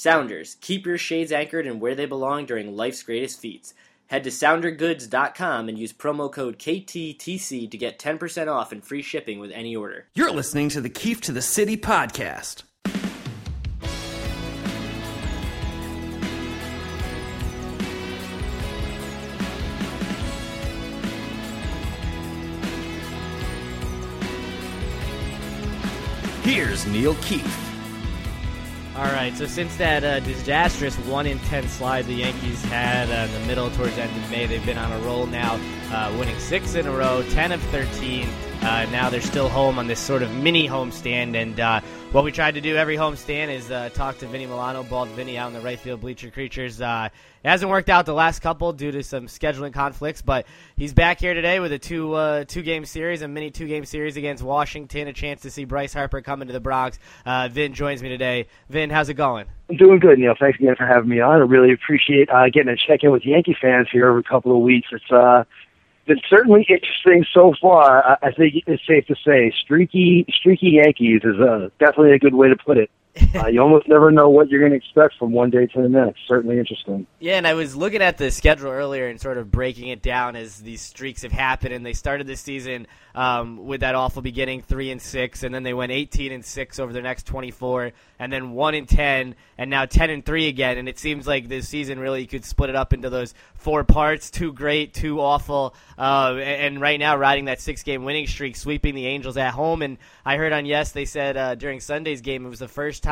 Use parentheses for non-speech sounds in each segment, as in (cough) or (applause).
Sounders, keep your shades anchored in where they belong during life's greatest feats. Head to soundergoods.com and use promo code KTTC to get 10% off and free shipping with any order. You're listening to the Keefe to the City podcast. Here's Neil Keefe. All right, so since that uh, disastrous one in ten slide the Yankees had uh, in the middle towards the end of May, they've been on a roll now, uh, winning six in a row, ten of thirteen. Uh, now they're still home on this sort of mini homestand, and uh, what we tried to do every homestand is uh, talk to Vinny Milano, bald Vinny, out in the right field bleacher creatures. it hasn't worked out the last couple due to some scheduling conflicts, but he's back here today with a two two game series, a mini two game series against Washington, a chance to see Bryce Harper come into the Bronx. Vin joins me today. Vin, how's it going? I'm doing good, Neil. Thanks again for having me on. I really appreciate getting to check in with Yankee fans here every couple of weeks. It's been certainly interesting so far. I, I think it's safe to say streaky, streaky Yankees is uh, definitely a good way to put it. Uh, you almost never know what you're going to expect from one day to the next. Certainly interesting. Yeah, and I was looking at the schedule earlier and sort of breaking it down as these streaks have happened, and they started this season um, with that awful beginning, three and six, and then they went 18 and six over their next 24, and then one and 10, and now 10 and three again. And it seems like this season really you could split it up into those four parts: two great, two awful, uh, and right now riding that six-game winning streak, sweeping the Angels at home. And I heard on Yes they said uh, during Sunday's game it was the first time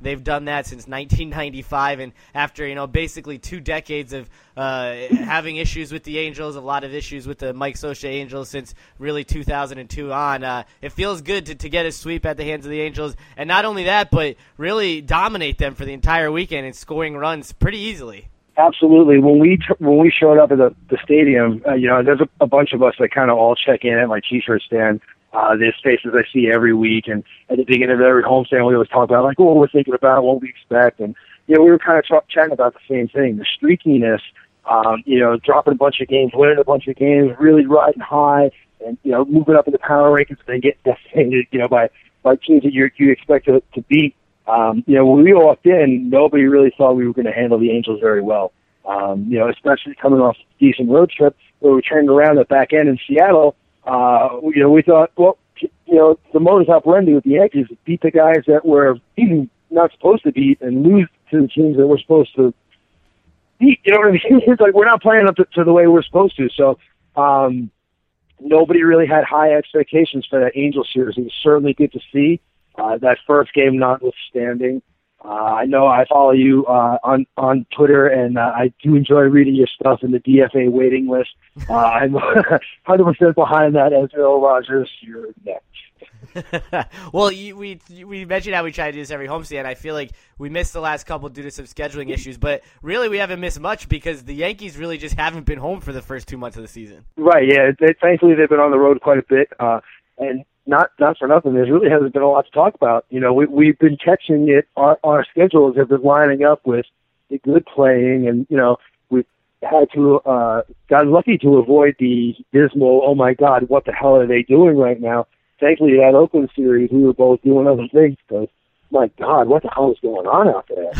they've done that since 1995, and after you know basically two decades of uh, having issues with the Angels, a lot of issues with the Mike Scioscia Angels since really 2002 on. Uh, it feels good to, to get a sweep at the hands of the Angels, and not only that, but really dominate them for the entire weekend and scoring runs pretty easily. Absolutely. When we t- when we showed up at the the stadium, uh, you know, there's a, a bunch of us that kind of all check in at my t-shirt stand. Uh, there's faces I see every week, and at the beginning of every homestand, we always talk about like, what we're thinking about, what we expect, and you know, we were kind of talk- chatting about the same thing, the streakiness. Um, you know, dropping a bunch of games, winning a bunch of games, really riding high, and you know, moving up in the power rankings, and then get decimated, you know, by by teams that you you expect to, to beat. Um, you know, when we walked in, nobody really thought we were going to handle the Angels very well. Um, you know, especially coming off a decent road trip where we turned around the back end in Seattle. Uh, you know, we thought, well, you know, the modus operandi with the Yankees beat the guys that were not supposed to beat and lose to the teams that were supposed to beat. You know what I mean? (laughs) It's like we're not playing up to, to the way we're supposed to. So, um, nobody really had high expectations for that Angel series. It was certainly good to see. Uh, that first game notwithstanding, uh, I know I follow you uh, on on Twitter, and uh, I do enjoy reading your stuff in the DFA waiting list. Uh, I'm (laughs) 100% behind that. Esmil Rogers, you're next. (laughs) well, you, we we mentioned how we try to do this every homestand. I feel like we missed the last couple due to some scheduling issues, but really we haven't missed much because the Yankees really just haven't been home for the first two months of the season. Right. Yeah. They, thankfully, they've been on the road quite a bit, uh, and not not for nothing. There really hasn't been a lot to talk about. You know, we we've been catching it. Our our schedules have been lining up with the good playing, and you know we've had to uh got lucky to avoid the dismal. Oh my God, what the hell are they doing right now? Thankfully, that Oakland series, we were both doing other things because my God, what the hell is going on out there?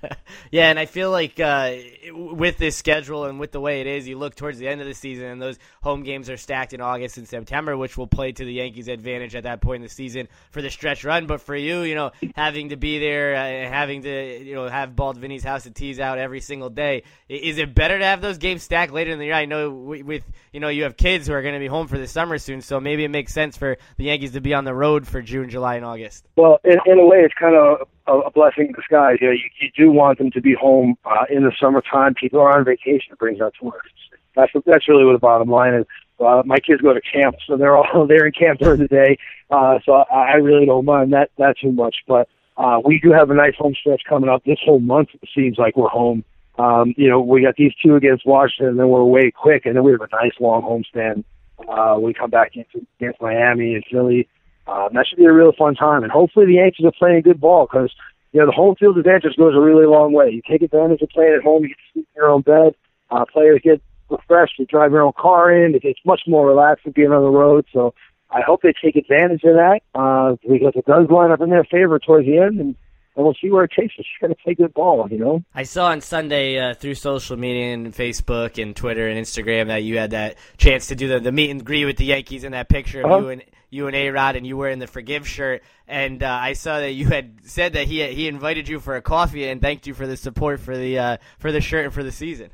(laughs) yeah, and I feel like uh, with this schedule and with the way it is, you look towards the end of the season, and those home games are stacked in August and September, which will play to the Yankees' advantage at that point in the season for the stretch run. But for you, you know, having to be there and uh, having to, you know, have Bald Vinny's house to tease out every single day, is it better to have those games stacked later in the year? I know with, you know, you have kids who are going to be home for the summer soon, so maybe it makes sense for the Yankees to be on the road for June, July, and August. Well, in a way, it's kind of a, a blessing in disguise. You, know, you, you do want them to be home uh, in the summertime. People are on vacation. It brings out tourists. That's that's really what the bottom line is. Uh, my kids go to camp, so they're all (laughs) they're in camp during the day. Uh, so I, really don't mind that that too much. But uh, we do have a nice home stretch coming up. This whole month it seems like we're home. Um, you know, we got these two against Washington, and then we're away quick, and then we have a nice long homestand. Uh, we come back against, against Miami and Philly. Um, that should be a real fun time, and hopefully the Yankees are playing good ball because you know the home field advantage goes a really long way. You take advantage of playing at home, you get to sleep in your own bed. Uh, players get refreshed, you drive your own car in. It's much more relaxed than being on the road. So I hope they take advantage of that uh, because it does line up in their favor towards the end. And and we'll see where it takes us. She's going to play good ball, you know. I saw on Sunday uh, through social media and Facebook and Twitter and Instagram that you had that chance to do the, the meet and greet with the Yankees in that picture of Uh-huh. you and you and A Rod, and you were in the Forgive shirt. And uh, I saw that you had said that he he invited you for a coffee and thanked you for the support for the uh, for the shirt and for the season.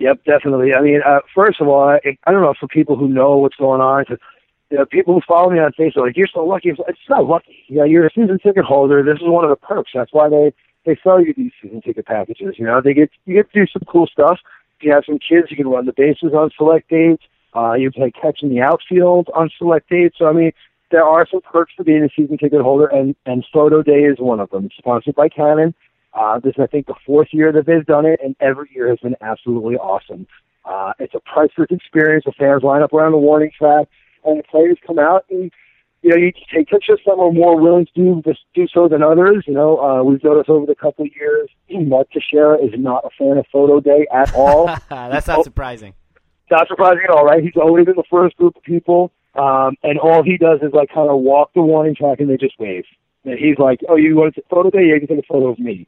Yep, definitely. I mean, uh, first of all, I, I don't know for people who know what's going on. You know, people who follow me on Facebook, like you're so lucky. It's not lucky. You know, you're a season ticket holder. This is one of the perks. That's why they they sell you these season ticket packages. You know, they get you get to do some cool stuff. If you have some kids, you can run the bases on select dates. Uh, you play catch in the outfield on select dates. So I mean, there are some perks to being a season ticket holder, and and photo day is one of them. It's sponsored by Canon. Uh, this is, I think, the fourth year that they've done it, and every year has been absolutely awesome. Uh, it's a priceless experience. The fans line up around the warning track, and the players come out and you know, you take pictures. Some are more willing to do this, do so than others. You know, uh, we've noticed over the couple of years, (clears throat) Mark Teixeira is not a fan of photo day at all. (laughs) That's not surprising. not surprising at all, right? He's always in the first group of people, um, and all he does is like kind of walk the warning track and they just wave. And he's like, "Oh, you want to a photo day? Yeah, you can take a photo of me."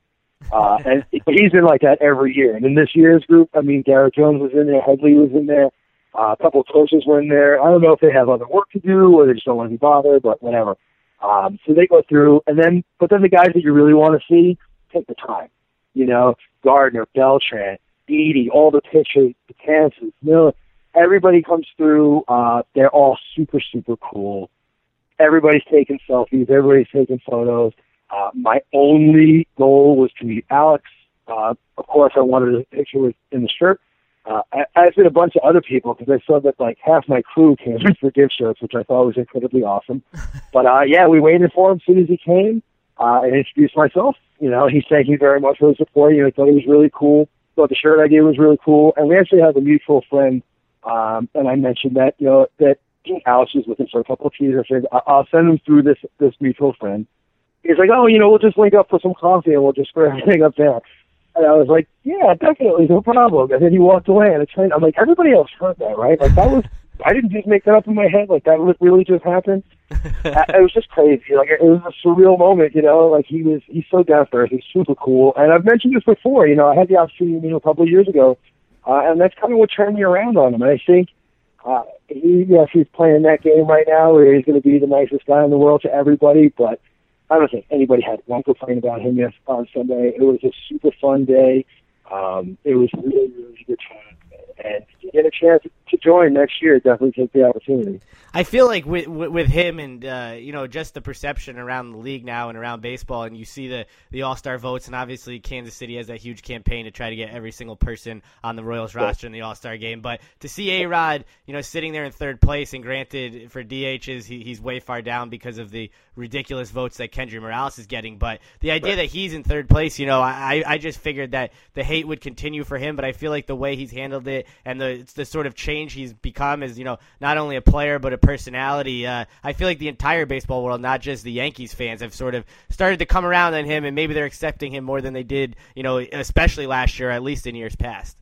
Uh, and he's been like that every year. And in this year's group, I mean, Garrett Jones was in there, Headley was in there, uh, a couple of coaches were in there. I don't know if they have other work to do or they just don't want to be bothered, but whatever. Um, so they go through, and then, but then the guys that you really want to see take the time. You know, Gardner, Beltran, Beatty, all the pitchers, the Kansas, Miller, everybody comes through. Uh, they're all super, super cool. Everybody's taking selfies. Everybody's taking photos. Uh, my only goal was to meet Alex. Uh, of course, I wanted a picture with in the shirt. Uh, I, I did a bunch of other people because I saw that like half my crew came (laughs) for gift shirts, which I thought was incredibly awesome. (laughs) But uh, yeah, we waited for him as soon as he came uh, and introduced myself. You know, he thanked me very much for his support. You know, he thought it was really cool. Thought the shirt idea was really cool. And we actually have a mutual friend, um, and I mentioned that you know that Alex was looking for a couple of teasers. I said, I- I'll send him through this this mutual friend. He's like, oh, you know, we'll just link up for some coffee and we'll just square everything up there. And I was like, yeah, definitely, no problem. And then he walked away, and it's I'm like, everybody else heard that, right? Like that was, (laughs) I didn't just make that up in my head. Like that really just happened. (laughs) I- it was just crazy. Like it was a surreal moment, you know. Like he was, he's so down to earth. He's super cool. And I've mentioned this before. You know, I had the opportunity, you know, a couple of years ago, uh, and that's kind of what turned me around on him. And I think. Uh, he, yes, he's playing that game right now where he's going to be the nicest guy in the world to everybody, but I don't think anybody had one complaint about him on Sunday. It was a super fun day. Um, it was really, really good time. And if you get a chance to join next year, definitely take the opportunity. I feel like with with, him and uh, you know just the perception around the league now and around baseball, and you see the the All Star votes, and obviously Kansas City has that huge campaign to try to get every single person on the Royals roster in the All Star game. But to see A Rod, you know, sitting there in third place, and granted for DHs he, he's way far down because of the ridiculous votes that Kendry Morales is getting. But the idea that he's in third place, you know, I I just figured that the hate would continue for him. But I feel like the way he's handled it and the the sort of change he's become as you know not only a player but a personality. Uh, I feel like the entire baseball world, not just the Yankees fans, have sort of started to come around on him, and maybe they're accepting him more than they did, you know, especially last year, at least in years past.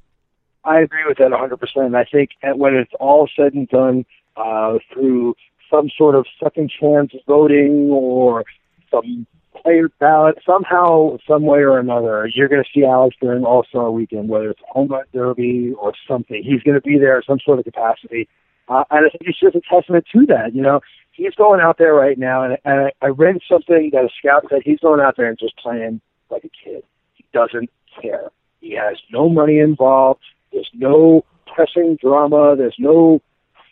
I agree with that 100%. I think when it's all said and done uh, through some sort of second chance voting or some player ballot, somehow, some way or another, you're going to see Alex during All Star Weekend, whether it's home run derby or something. He's going to be there in some sort of capacity. Uh, and I think it's just a testament to that. You know, he's going out there right now, and, and I, I read something that a scout said he's going out there and just playing like a kid. He doesn't care. He has no money involved. There's no pressing drama. There's no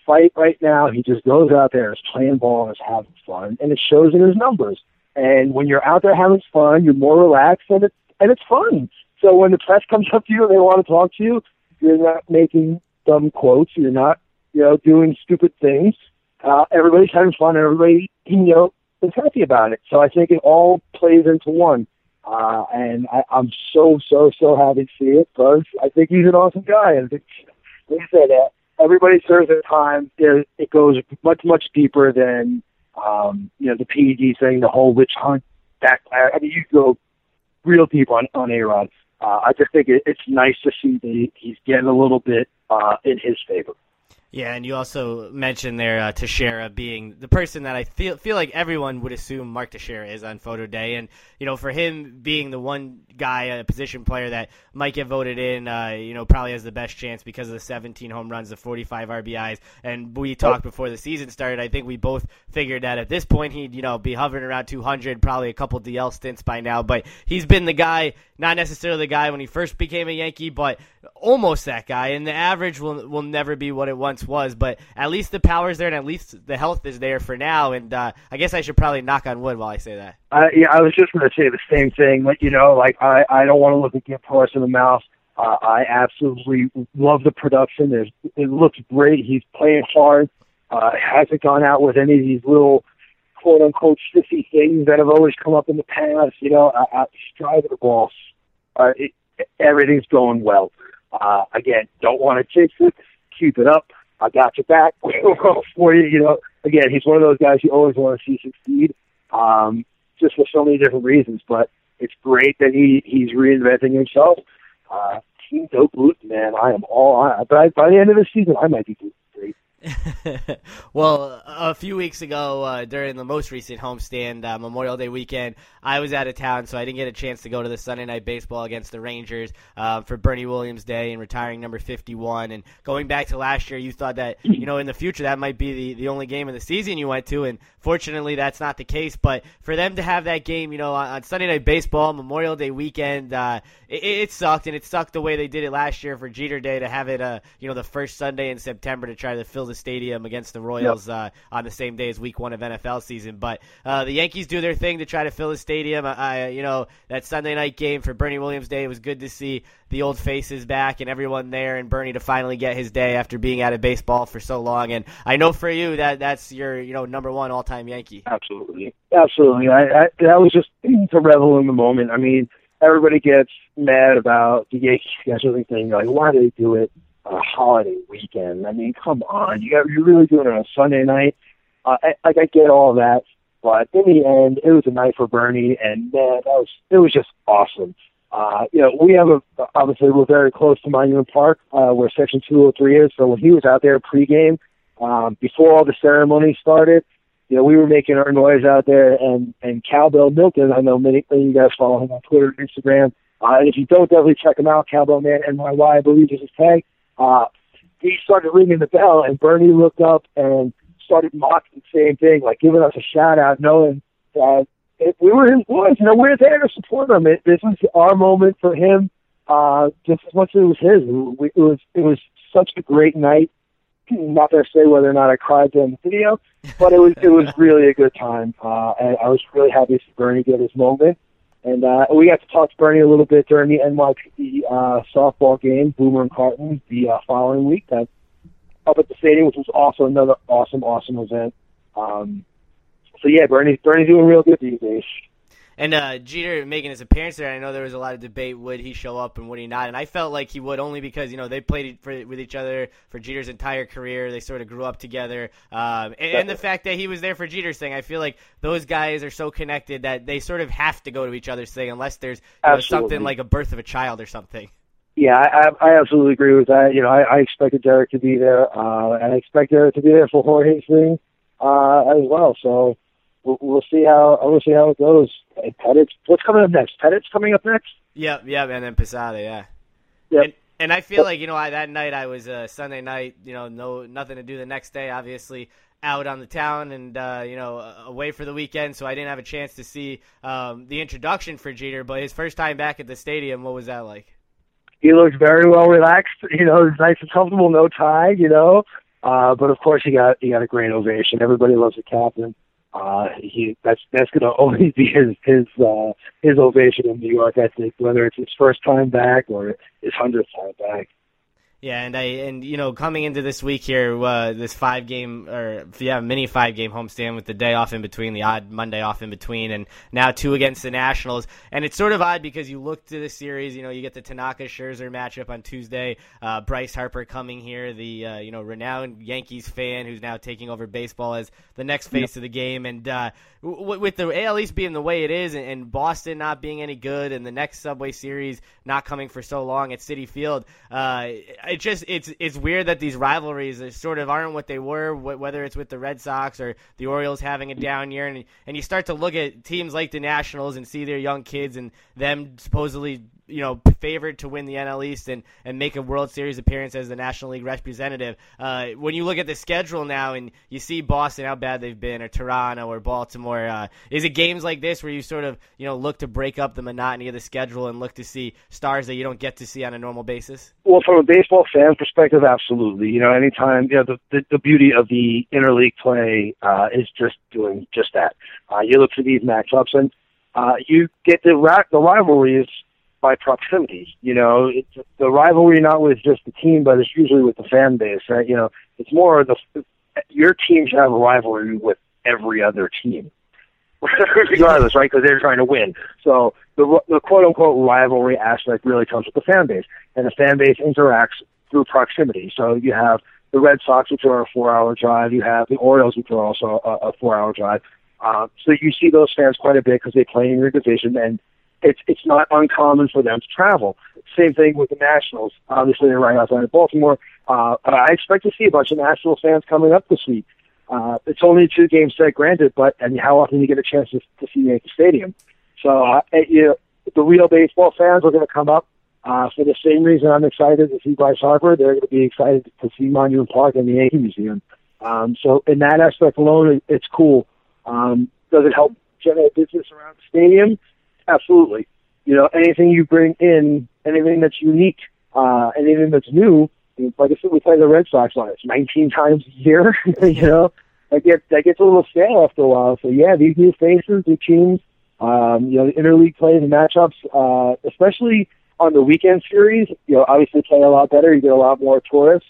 fight right now. He just goes out there, is playing ball, and is having fun, and it shows in his numbers. And when you're out there having fun, you're more relaxed, and it's and it's fun. So when the press (laughs) comes up to you and they want to talk to you, you're not making dumb quotes. You're not, you know, doing stupid things. Uh, everybody's having fun, and everybody, you know, is happy about it. So I think it all plays into one. Uh, and I, I'm so, so, so happy to see it because I think he's an awesome guy. And like I said, uh, everybody serves their time. It goes much, much deeper than, um, you know, the PED thing, the whole witch hunt. That I mean, you go real deep on on A-Rod. Uh, I just think it, it's nice to see that he, he's getting a little bit uh, in his favor. Yeah, and you also mentioned there uh, Teixeira being the person that I feel feel like everyone would assume Mark Teixeira is on photo day, and you know for him being the one guy, a position player that might get voted in, uh, you know probably has the best chance because of the 17 home runs, the 45 RBIs, and we talked before the season started. I think we both figured that at this point he'd you know be hovering around 200, probably a couple DL stints by now, but he's been the guy, not necessarily the guy when he first became a Yankee, but almost that guy, and the average will will never be what it once was, but at least the power's there, and at least the health is there for now. And uh, I guess I should probably knock on wood while I say that. Uh, yeah, I was just going to say the same thing. Like you know, like I I don't want to look a gift horse in the mouth. Uh, I absolutely love the production. There's, it looks great. He's playing hard. Uh, hasn't gone out with any of these little quote unquote sissy things that have always come up in the past. You know, I, I, stride the ball. Uh, it, everything's going well. Uh, again, don't want to chase it. Keep it up. I got your back (laughs) for you. You know, again, he's one of those guys you always want to see succeed, um, just for so many different reasons. But it's great that he he's reinventing himself. Uh, Team Dope Luton, man, I am all on. By by the end of the season, I might be great. (laughs) well, a few weeks ago, uh, during the most recent homestand, uh, Memorial Day weekend, I was out of town, so I didn't get a chance to go to the Sunday night baseball against the Rangers uh, for Bernie Williams Day and retiring number 51. And going back to last year, you thought that you know in the future that might be the, the only game of the season you went to, and fortunately that's not the case. But for them to have that game, you know, on, on Sunday night baseball, Memorial Day weekend, uh, it, it, sucked, and it sucked the way they did it last year for Jeter Day to have it, uh, you know, the first Sunday in September to try to fill the stadium against the Royals yep. uh, on the same day as Week One of NFL season. But uh, the Yankees do their thing to try to fill the stadium. I, you know, that Sunday night game for Bernie Williams Day it was good to see the old faces back and everyone there, and Bernie to finally get his day after being out of baseball for so long. And I know for you that that's your you know number one all time Yankee. Absolutely, absolutely. I, I that was just to revel in the moment. I mean everybody gets mad about the Yankee scheduling thing. Like, why do they do it a holiday weekend. I mean, come on, you got, you're really doing it on a Sunday night. Uh, I, I get all that, but in the end, it was a night for Bernie, and man, that was it was just awesome. Uh, you know, we have a obviously we're very close to Monument Park, uh, where Section 203 is. So when he was out there pregame, um, before all the ceremony started, you know, we were making our noise out there, and and Cowbell Milton, I know many, many of you guys follow him on Twitter and Instagram. Uh, and if you don't, definitely check him out. Cowbell Man NYY, I believe this is his tag. Uh, he started ringing the bell, and Bernie looked up and started mocking the same thing, like giving us a shout out, knowing that if we were his boys. You know, we're there to support him. It, this was our moment for him, uh, just as much as it was his. It, it was it was such a great night. Not to say whether or not I cried during the video, but it was it was (laughs) really a good time, uh, and I was really happy to see Bernie get his moment. And uh, we got to talk to Bernie a little bit during the NYPD uh, softball game, Boomer and Carton, the uh, following week. That up at the stadium, which was also another awesome, awesome event. Um, so yeah, Bernie, Bernie's doing real good these days. And uh, Jeter making his appearance there, I know there was a lot of debate: would he show up and would he not? And I felt like he would, only because you know they played for, with each other for Jeter's entire career. They sort of grew up together, um, and, and, the fact that he was there for Jeter's thing, I feel like those guys are so connected that they sort of have to go to each other's thing, unless there's know, something like a birth of a child or something. Yeah, I, I absolutely agree with that. You know, I, I expected Derek to be there, uh, and I expect Derek to be there for Jorge's thing uh, as well. So we'll, we'll see how we'll see how it goes. And Pettitte's what's coming up next? Pettitte's coming up next. Yep, yep, and then Posada, yeah. Yep. And, and I feel like you know I, that night I was uh, Sunday night, you know, no nothing to do the next day. Obviously, out on the town and uh, you know away for the weekend, so I didn't have a chance to see um, the introduction for Jeter. But his first time back at the stadium, what was that like? He looked very well relaxed. You know, nice and comfortable, no tie. You know, uh, but of course he got he got a great ovation. Everybody loves the captain uh, he that's that's going (laughs) to always be his his uh, his ovation in New York. I think whether it's his first time back or his hundredth time back. Yeah, and I and you know coming into this week here, uh, this five game or yeah mini five game homestand with the day off in between, the odd Monday off in between, and now two against the Nationals. And it's sort of odd because you look to the series, you know, you get the Tanaka Scherzer matchup on Tuesday. Uh, Bryce Harper coming here, the uh, you know renowned Yankees fan who's now taking over baseball as the next face of the game, and uh, w- with the AL East being the way it is, and, and, Boston not being any good, and the next Subway Series not coming for so long at Citi Field. It just it's it's weird that these rivalries sort of aren't what they were. Whether it's with the Red Sox or the Orioles having a down year, and and you start to look at teams like the Nationals and see their young kids and them supposedly you know favored to win the NL East and, and make a World Series appearance as the National League representative. Uh, when you look at the schedule now and you see Boston how bad they've been, or Toronto, or Baltimore, uh, is it games like this where you sort of you know look to break up the monotony of the schedule and look to see stars that you don't get to see on a normal basis? Well, from a baseball fan perspective, absolutely. You know, anytime you know the the, the beauty of the interleague play uh, is just doing just that. Uh, you look for these matchups and. Uh, you get the the rivalries by proximity. You know, it's the rivalry not with just the team, but it's usually with the fan base, right? You know, it's more the your team should have a rivalry with every other team, (laughs) regardless, right? Because they're trying to win. So the the quote unquote rivalry aspect really comes with the fan base, and the fan base interacts through proximity. So you have the Red Sox, which are a four-hour drive. You have the Orioles, which are also a, a four-hour drive. Uh, so you see those fans quite a bit because they play in your division, and it's it's not uncommon for them to travel. Same thing with the Nationals. Obviously, they're right outside of Baltimore. Uh, I expect to see a bunch of Nationals fans coming up this week. Uh, it's only a two game set, granted, but and how often you get a chance to, to see Yankee Stadium. So uh, you know, the real baseball fans are going to come up uh, for the same reason I'm excited to see Bryce Harper. They're going to be excited to see Monument Park and the Yankee Museum. Um, so in that aspect alone, it's cool. Um, does it help generate business around the stadium? Absolutely. You know, anything you bring in, anything that's unique, uh, anything that's new. Like I said, we play the Red Sox on it 19 times a year. (laughs) you know, that gets that gets a little stale after a while. So yeah, these new faces, new teams, um, you know, the interleague plays and matchups, uh, especially on the weekend series. You know, obviously play a lot better. You get a lot more tourists.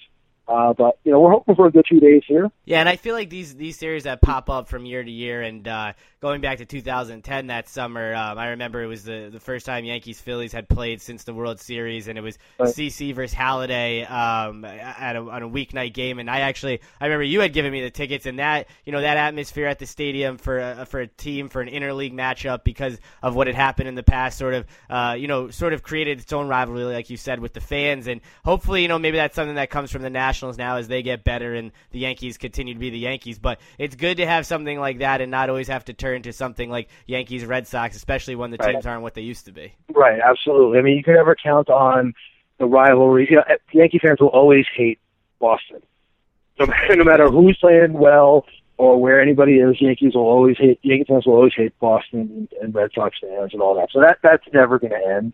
Uh, but you know, we're hoping for a good two days here. Yeah, and I feel like these these series that pop up from year to year, and uh, going back to 2010 that summer, um, I remember it was the the first time Yankees Phillies had played since the World Series, and it was right. CC versus Halladay um, at a, on a weeknight game. And I actually I remember you had given me the tickets, and that you know that atmosphere at the stadium for a, for a team for an interleague matchup because of what had happened in the past, sort of uh, you know sort of created its own rivalry, like you said, with the fans, and hopefully you know maybe that's something that comes from the national Nationals now as they get better and the Yankees continue to be the Yankees. But it's good to have something like that and not always have to turn to something like Yankees Red Sox, especially when the right. teams aren't what they used to be. Right, absolutely. I mean, you can never count on the rivalry. You know, eh, Yankee fans will always hate Boston. No (laughs) matter, no matter who's playing well or where anybody is, Yankees will always hate. Yankee fans will always hate Boston and, Red Sox fans and all that. So that that's never going to end.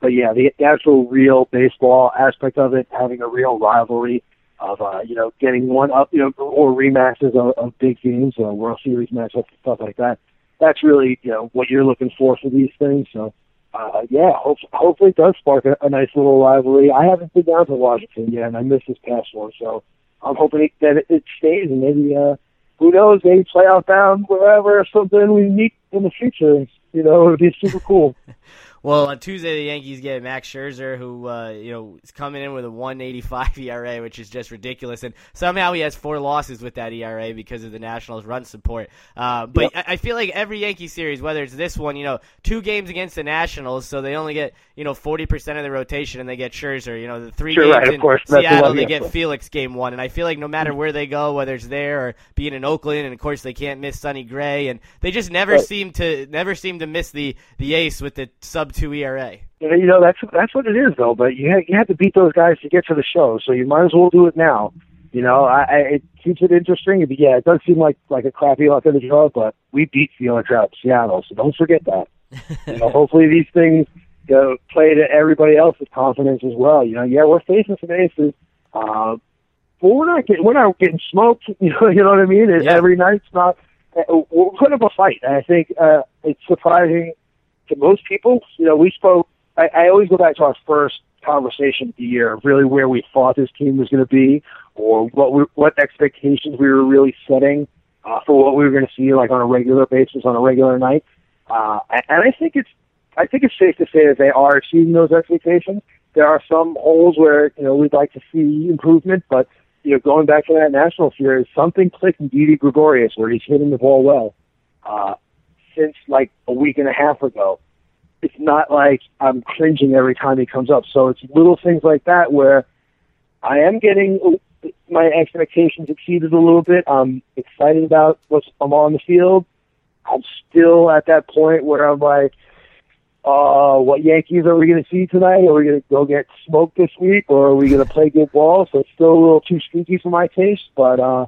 But yeah, the actual real baseball aspect of it, having a real rivalry, of uh, you know getting one up, you know, or rematches of, of big games, uh, World Series matchups, and stuff like that. That's really you know what you're looking for for these things. So uh, yeah, hope, hopefully it does spark a, a nice little rivalry. I haven't been down to Washington yet, and I missed this past one, so I'm hoping it, that it, it stays and maybe uh, who knows, maybe playoff bound, wherever, or something we meet in the future. You know, it would be super cool. (laughs) Well, on Tuesday the Yankees get Max Scherzer, who uh, you know is coming in with a 1.85 (laughs) ERA, which is just ridiculous, and somehow he has four losses with that ERA because of the Nationals' run support. Uh, but yep. I feel like every Yankee series, whether it's this one, you know, two games against the Nationals, so they only get you know 40 percent of the rotation, and they get Scherzer. You know, the three sure, games right, in Seattle, they get Felix game one, and I feel like no matter where they go, whether it's there or being in Oakland, and of course they can't miss Sonny Gray, and they just never right. seem to never seem to miss the the ace with the sub two ERA. You know that's that's what it is though. But you have, you have to beat those guys to get to the show, so you might as well do it now. You know, I, I it keeps it interesting. Yeah, it does seem like like a crappy luck of the draw, but we beat Felix out Seattle, so don't forget that. (laughs) you know, hopefully these things you know, play to everybody else's confidence as well. You know, yeah, we're facing some aces, uh, but we're not getting we're not getting smoked. (laughs) You know, you know what I mean? Yeah. Every night's not. Uh, we're putting up a fight. And I think uh, it's surprising to most people, you know, we spoke. I, I always go back to our first conversation of the year, really where we thought this team was going to be, or what we, what expectations we were really setting uh, for what we were going to see, like on a regular basis, on a regular night. Uh, and I think it's I think it's safe to say that they are achieving those expectations. There are some holes where you know we'd like to see improvement, but you know going back to that national series, something clicked in Didi Gregorius where he's hitting the ball well. Uh, since like a week and a half ago. It's not like I'm cringing every time he comes up. So it's little things like that where I am getting my expectations exceeded a little bit. I'm excited about what's I'm on the field. I'm still at that point where I'm like, uh, what Yankees are we going to see tonight? Are we going to go get smoked this week, or are we going to play good ball? So it's still a little too spooky for my taste, but uh,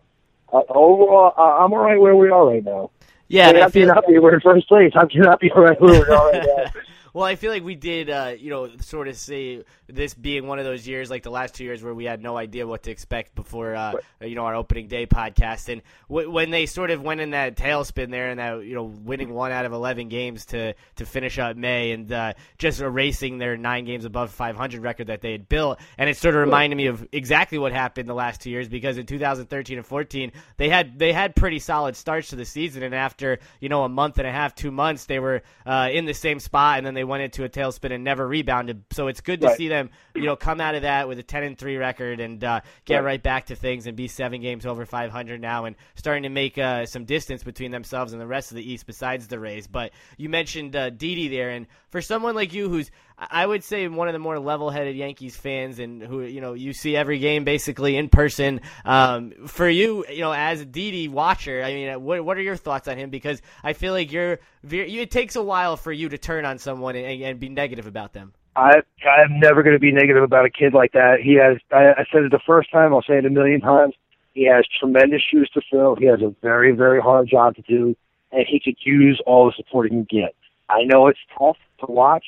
uh, overall, uh, I'm all right where we are right now. Yeah, I feel happy we're in first place. I'm happy all right where we are right (laughs) now. Well, I feel like we did, uh, you know, sort of see this being one of those years, like the last two years, where we had no idea what to expect before, uh, you know, our opening day podcast. And w- when they sort of went in that tailspin there, and that you know, winning one out of eleven games to to finish out May, and uh, just erasing their nine games above 500 record that they had built, and it sort of reminded me of exactly what happened the last two years because in 2013 and 14 they had they had pretty solid starts to the season, and after you know a month and a half, two months, they were uh, in the same spot, and then they went into a tailspin and never rebounded. So it's good to right. see them, you know, come out of that with a 10 and 3 record and uh, get right. right. back to things and be seven games over 500 now and starting to make uh, some distance between themselves and the rest of the East besides the Rays. But you mentioned uh, Didi there, and for someone like you who's I would say one of the more level-headed Yankees fans, and who you know you see every game basically in person. Um, for you, you know, as a Didi watcher, I mean, what what are your thoughts on him? Because I feel like you're, you it takes a while for you to turn on someone and, and be negative about them. I I'm never going to be negative about a kid like that. He has. I, I said it the first time. I'll say it a million times. He has tremendous shoes to fill. He has a very very hard job to do, and he could use all the support he can get. I know it's tough to watch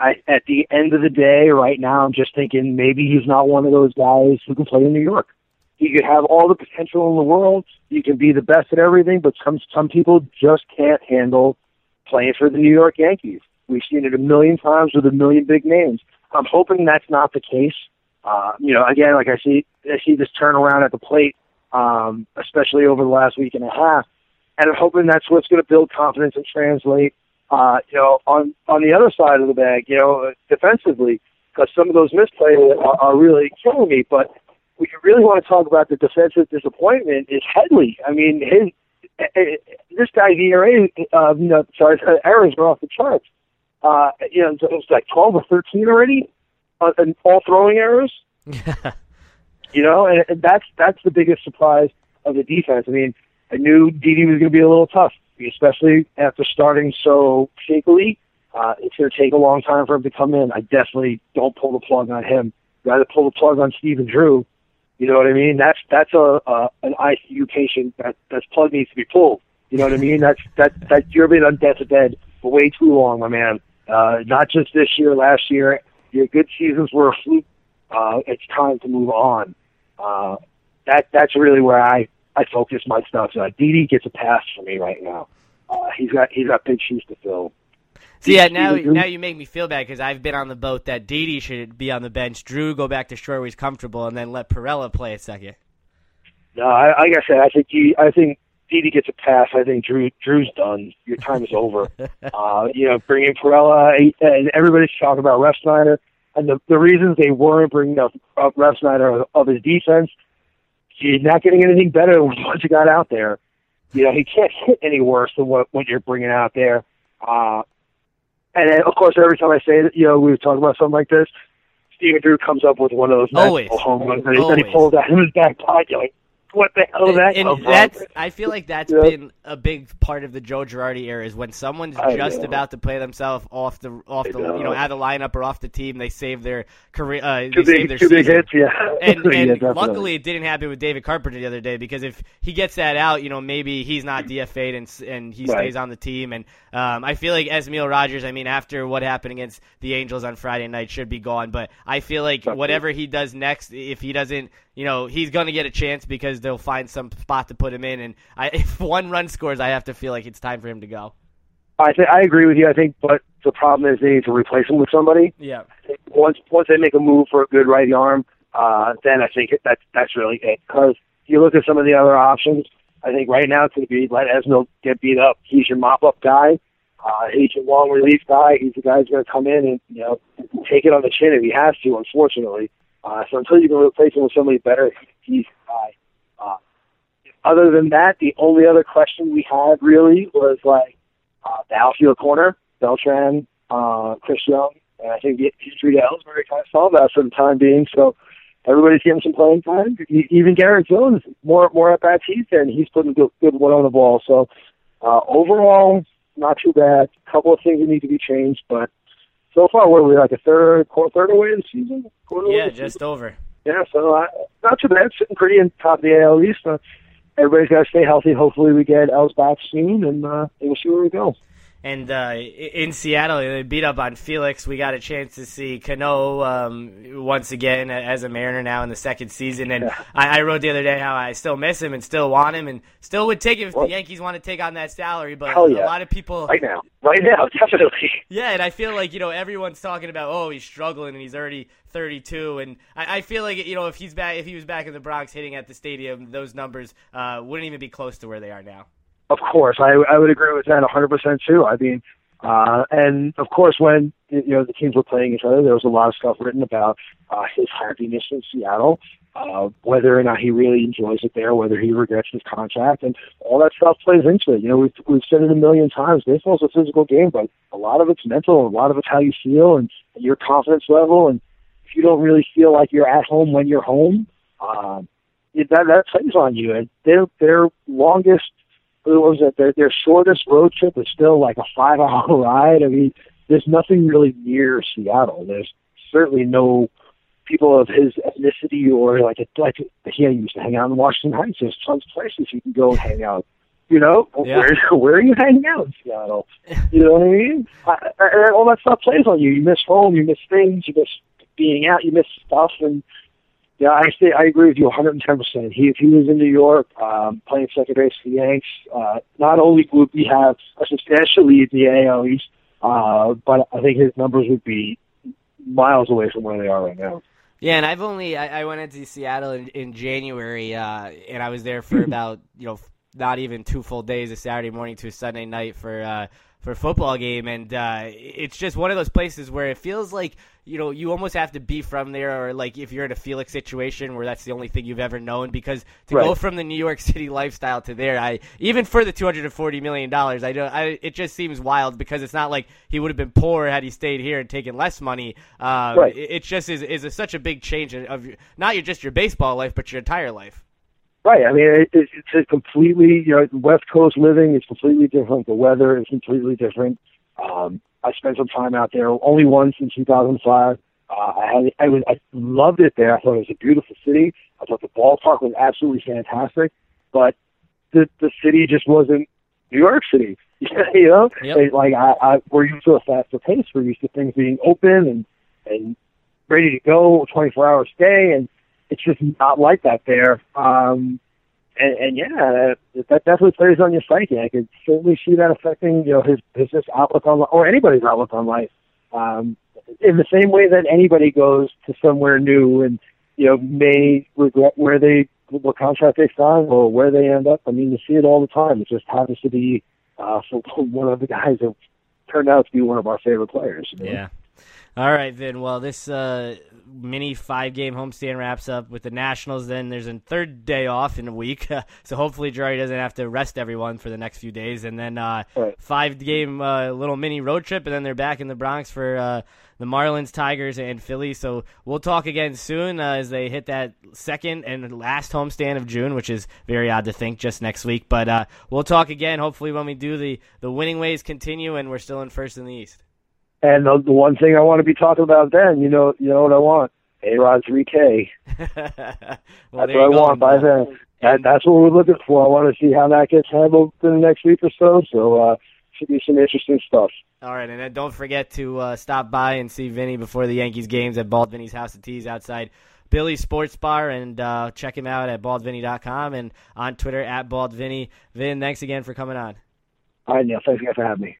I, at the end of the day, right now, I'm just thinking maybe he's not one of those guys who can play in New York. He could have all the potential in the world. You can be the best at everything, but some some people just can't handle playing for the New York Yankees. We've seen it a million times with a million big names. I'm hoping that's not the case. Uh, you know, again, like I see, I see this turnaround at the plate, um, especially over the last week and a half, and I'm hoping that's what's going to build confidence and translate uh, you know, on on the other side of the bag, you know, defensively, because some of those misplays are, are really killing me. But we really want to talk about the defensive disappointment is Headley. I mean, his eh, eh, this guy's ERA, uh, you know, sorry, errors are off the charts. Uh, you know, it was like twelve or thirteen already, uh, and all throwing errors. (laughs) you know, and, and that's that's the biggest surprise of the defense. I mean, I knew Didi was going to be a little tough especially after starting so shakily. Uh, it's going to take a long time for him to come in. I definitely don't pull the plug on him. Rather pull the plug on Stephen Drew. You know what I mean? That's that's a, a an ICU patient that that plug needs to be pulled. You know what I mean? That's that that you're been on death's bed for way too long, my man. Uh, not just this year, last year. Your good seasons were a fluke. Uh, it's time to move on. Uh, that that's really where I I focus my stuff. So Didi gets a pass for me right now. Uh, he's got he's got big shoes to fill. See, yeah, now now you make me feel bad because I've been on the boat that Didi should be on the bench. Drew go back to short where he's comfortable, and then let Pirela play a second. No, I, like I said, I think he, I think Didi gets a pass. I think Drew Drew's done. Your time is over. (laughs) uh, you know, bringing Pirela and everybody's talking about Refsnyder, and the the reasons they weren't bringing up, up Refsnyder of his defense he's not getting anything better with (laughs) what you got out there. You know, he can't hit any worse than what, what you're bringing out there. Uh, and then, of course, every time I say that, you know, we were talking about something like this, Stephen Drew comes up with one of those Always. home runs that he, that he pulls out of his back pocket. Like, what the hell is that? And, and that's I feel like that's yeah. been a big part of the Joe Girardi era is when someone's I just know. about to play themselves off the off the know. you know out of the lineup or off the team, they save their career. Uh, too big, too season. big hits, yeah. And, (laughs) and yeah, luckily, it didn't happen with David Carpenter the other day because if he gets that out, you know maybe he's not DFA'd and and he stays on the team. And um, I feel like Esmil Rogers. I mean, after what happened against the Angels on Friday night, should be gone. But I feel like whatever he does next, if he doesn't you know he's going to get a chance because they'll find some spot to put him in. And I, (laughs) if one run scores, I have to feel like it's time for him to go. I think I agree with you. I think, but the problem is they need to replace him with somebody. Yeah. Once once they make a move for a good right arm, uh, then I think that's that's really it. Because you look at some of the other options, I think right now it's going to be let Esmil get beat up. He's your mop up guy. Uh, he's your long relief guy. He's the guy who's going to come in and you know take it on the chin if he has to. Unfortunately, uh, so until you can replace him with somebody better, he's high. Uh, other than that, the only other question we had really was like uh, the outfield corner, Beltran, uh, Chris Young, and I think the history to Ellsbury kind of solved that for the time being. So everybody's getting some playing time. Even Garrett Jones, more more at bats he's in. He's putting good, good one on the ball. So uh, overall, not too bad. A couple of things that need to be changed, but so far, what are we like a third, quarter, third away in the season? Quarter Yeah, just season? over. yeah. So uh, not too bad. Sitting pretty in top of the AL East. Uh, everybody's got to stay healthy. Hopefully, we get Els back soon, and uh, we'll see where we go. And uh, in Seattle, they beat up on Felix. We got a chance to see Cano um, once again as a Mariner now in the second season. And I, I wrote the other day how I still miss him and still want him and still would take him if Well- the Yankees want to take on that salary. But yeah. a lot of people, Right now, right now, (laughs) definitely. yeah, and I feel like you know everyone's talking about oh he's struggling and he's already 32, and I, I feel like you know if he's back if he was back in the Bronx hitting at the stadium, those numbers uh, wouldn't even be close to where they are now. Of course, I I would agree with that 100% too. I mean, uh, and of course, when you know the teams were playing each other, there was a lot of stuff written about uh, his happiness in Seattle, uh, whether or not he really enjoys it there, whether he regrets his contract, and all that stuff plays into it. You know, we've we've said it a million times. Baseball's a physical game, but a lot of it's mental. A lot of it's how you feel and your confidence level. And if you don't really feel like you're at home when you're home, it, that that plays on you. And their their longest was it? Their, their shortest road trip is still like a five hour (laughs) ride. I mean, there's nothing really near Seattle. There's certainly no people of his ethnicity or like a, like he used to hang out in Washington Heights. There's tons of places you can go and hang out. You know, Yeah. where (laughs) where are you hanging out in Seattle? (laughs) You know what I mean? I, I, all that stuff plays on you. You miss home. You miss things. You miss being out. You miss stuff and. Yeah, I say I agree with you 110. percent He if he was in New York um, playing second base for the Yanks, uh, not only would we have a substantial lead in the AL East, uh, but I think his numbers would be miles away from where they are right now. Yeah, and I've only I, I went into Seattle in, in January, uh, and I was there for (laughs) about you know not even two full days, a Saturday morning to a Sunday night for uh, for a football game, and uh, it's just one of those places where it feels like you know you almost have to be from there, or like if you're in a Felix situation where that's the only thing you've ever known, because to go from the New York (laughs) City lifestyle to there, I even for the two hundred and forty million dollars, I don't, I it just seems wild because it's not like he would have been poor had he stayed here and taken less money. Um, Right. it, it just is is a, such a big change of your, not your just your baseball life, but your entire life. Right. I mean, it, it, it's a completely, you know, West Coast living is completely different. The weather is completely different. Um, I spent some time out there, only once in 2005. Uh, I had, I was, I loved it there. I thought it was a beautiful city. I thought the ballpark was absolutely fantastic, but the the city just wasn't New York City. (laughs) you know, Yep. It- like I, I, we're used to a faster pace. We're used to things being open and and ready to go 24 hours a day, and it's just not like that there. Um, and, and yeah, that, definitely plays on your psyche. I could certainly see that affecting you know his his outlook on or anybody's outlook on life. Um, in the same way that anybody goes to somewhere new and you know may regret where they what contract they sign or where they end up. I mean, you see it all the time. It just happens to be uh, for (laughs) one of the guys that turned out to be one of our favorite players. you know? Yeah. All right, then. Well, this uh, mini five game homestand wraps up with the Nationals. Then there's a third day off in a week. (laughs) so hopefully, Jerry doesn't have to rest everyone for the next few days. And then uh, Right. five game uh, little mini road trip. And then they're back in the Bronx for uh, the Marlins, Tigers, and Phillies. So we'll talk again soon uh, as they hit that second and last homestand of June, which is very odd to think just next week. But uh, we'll talk again hopefully when we do the, the winning ways continue and we're still in first in the East. And the, the one thing I want to be talking about then, you know, you know what I want? A Rod 3K. well, That's what I want by then. That, that's what we're looking for. I want to see how that gets handled in the next week or so. So uh, should be some interesting stuff. All right, and then don't forget to uh, stop by and see Vinny before the Yankees games at Bald Vinny's House of Teas outside Billy's Sports Bar, and uh, check him out at baldvinny.com and on Twitter at baldvinny. Vin, thanks again for coming on. All right, Neil. Thanks again for having me.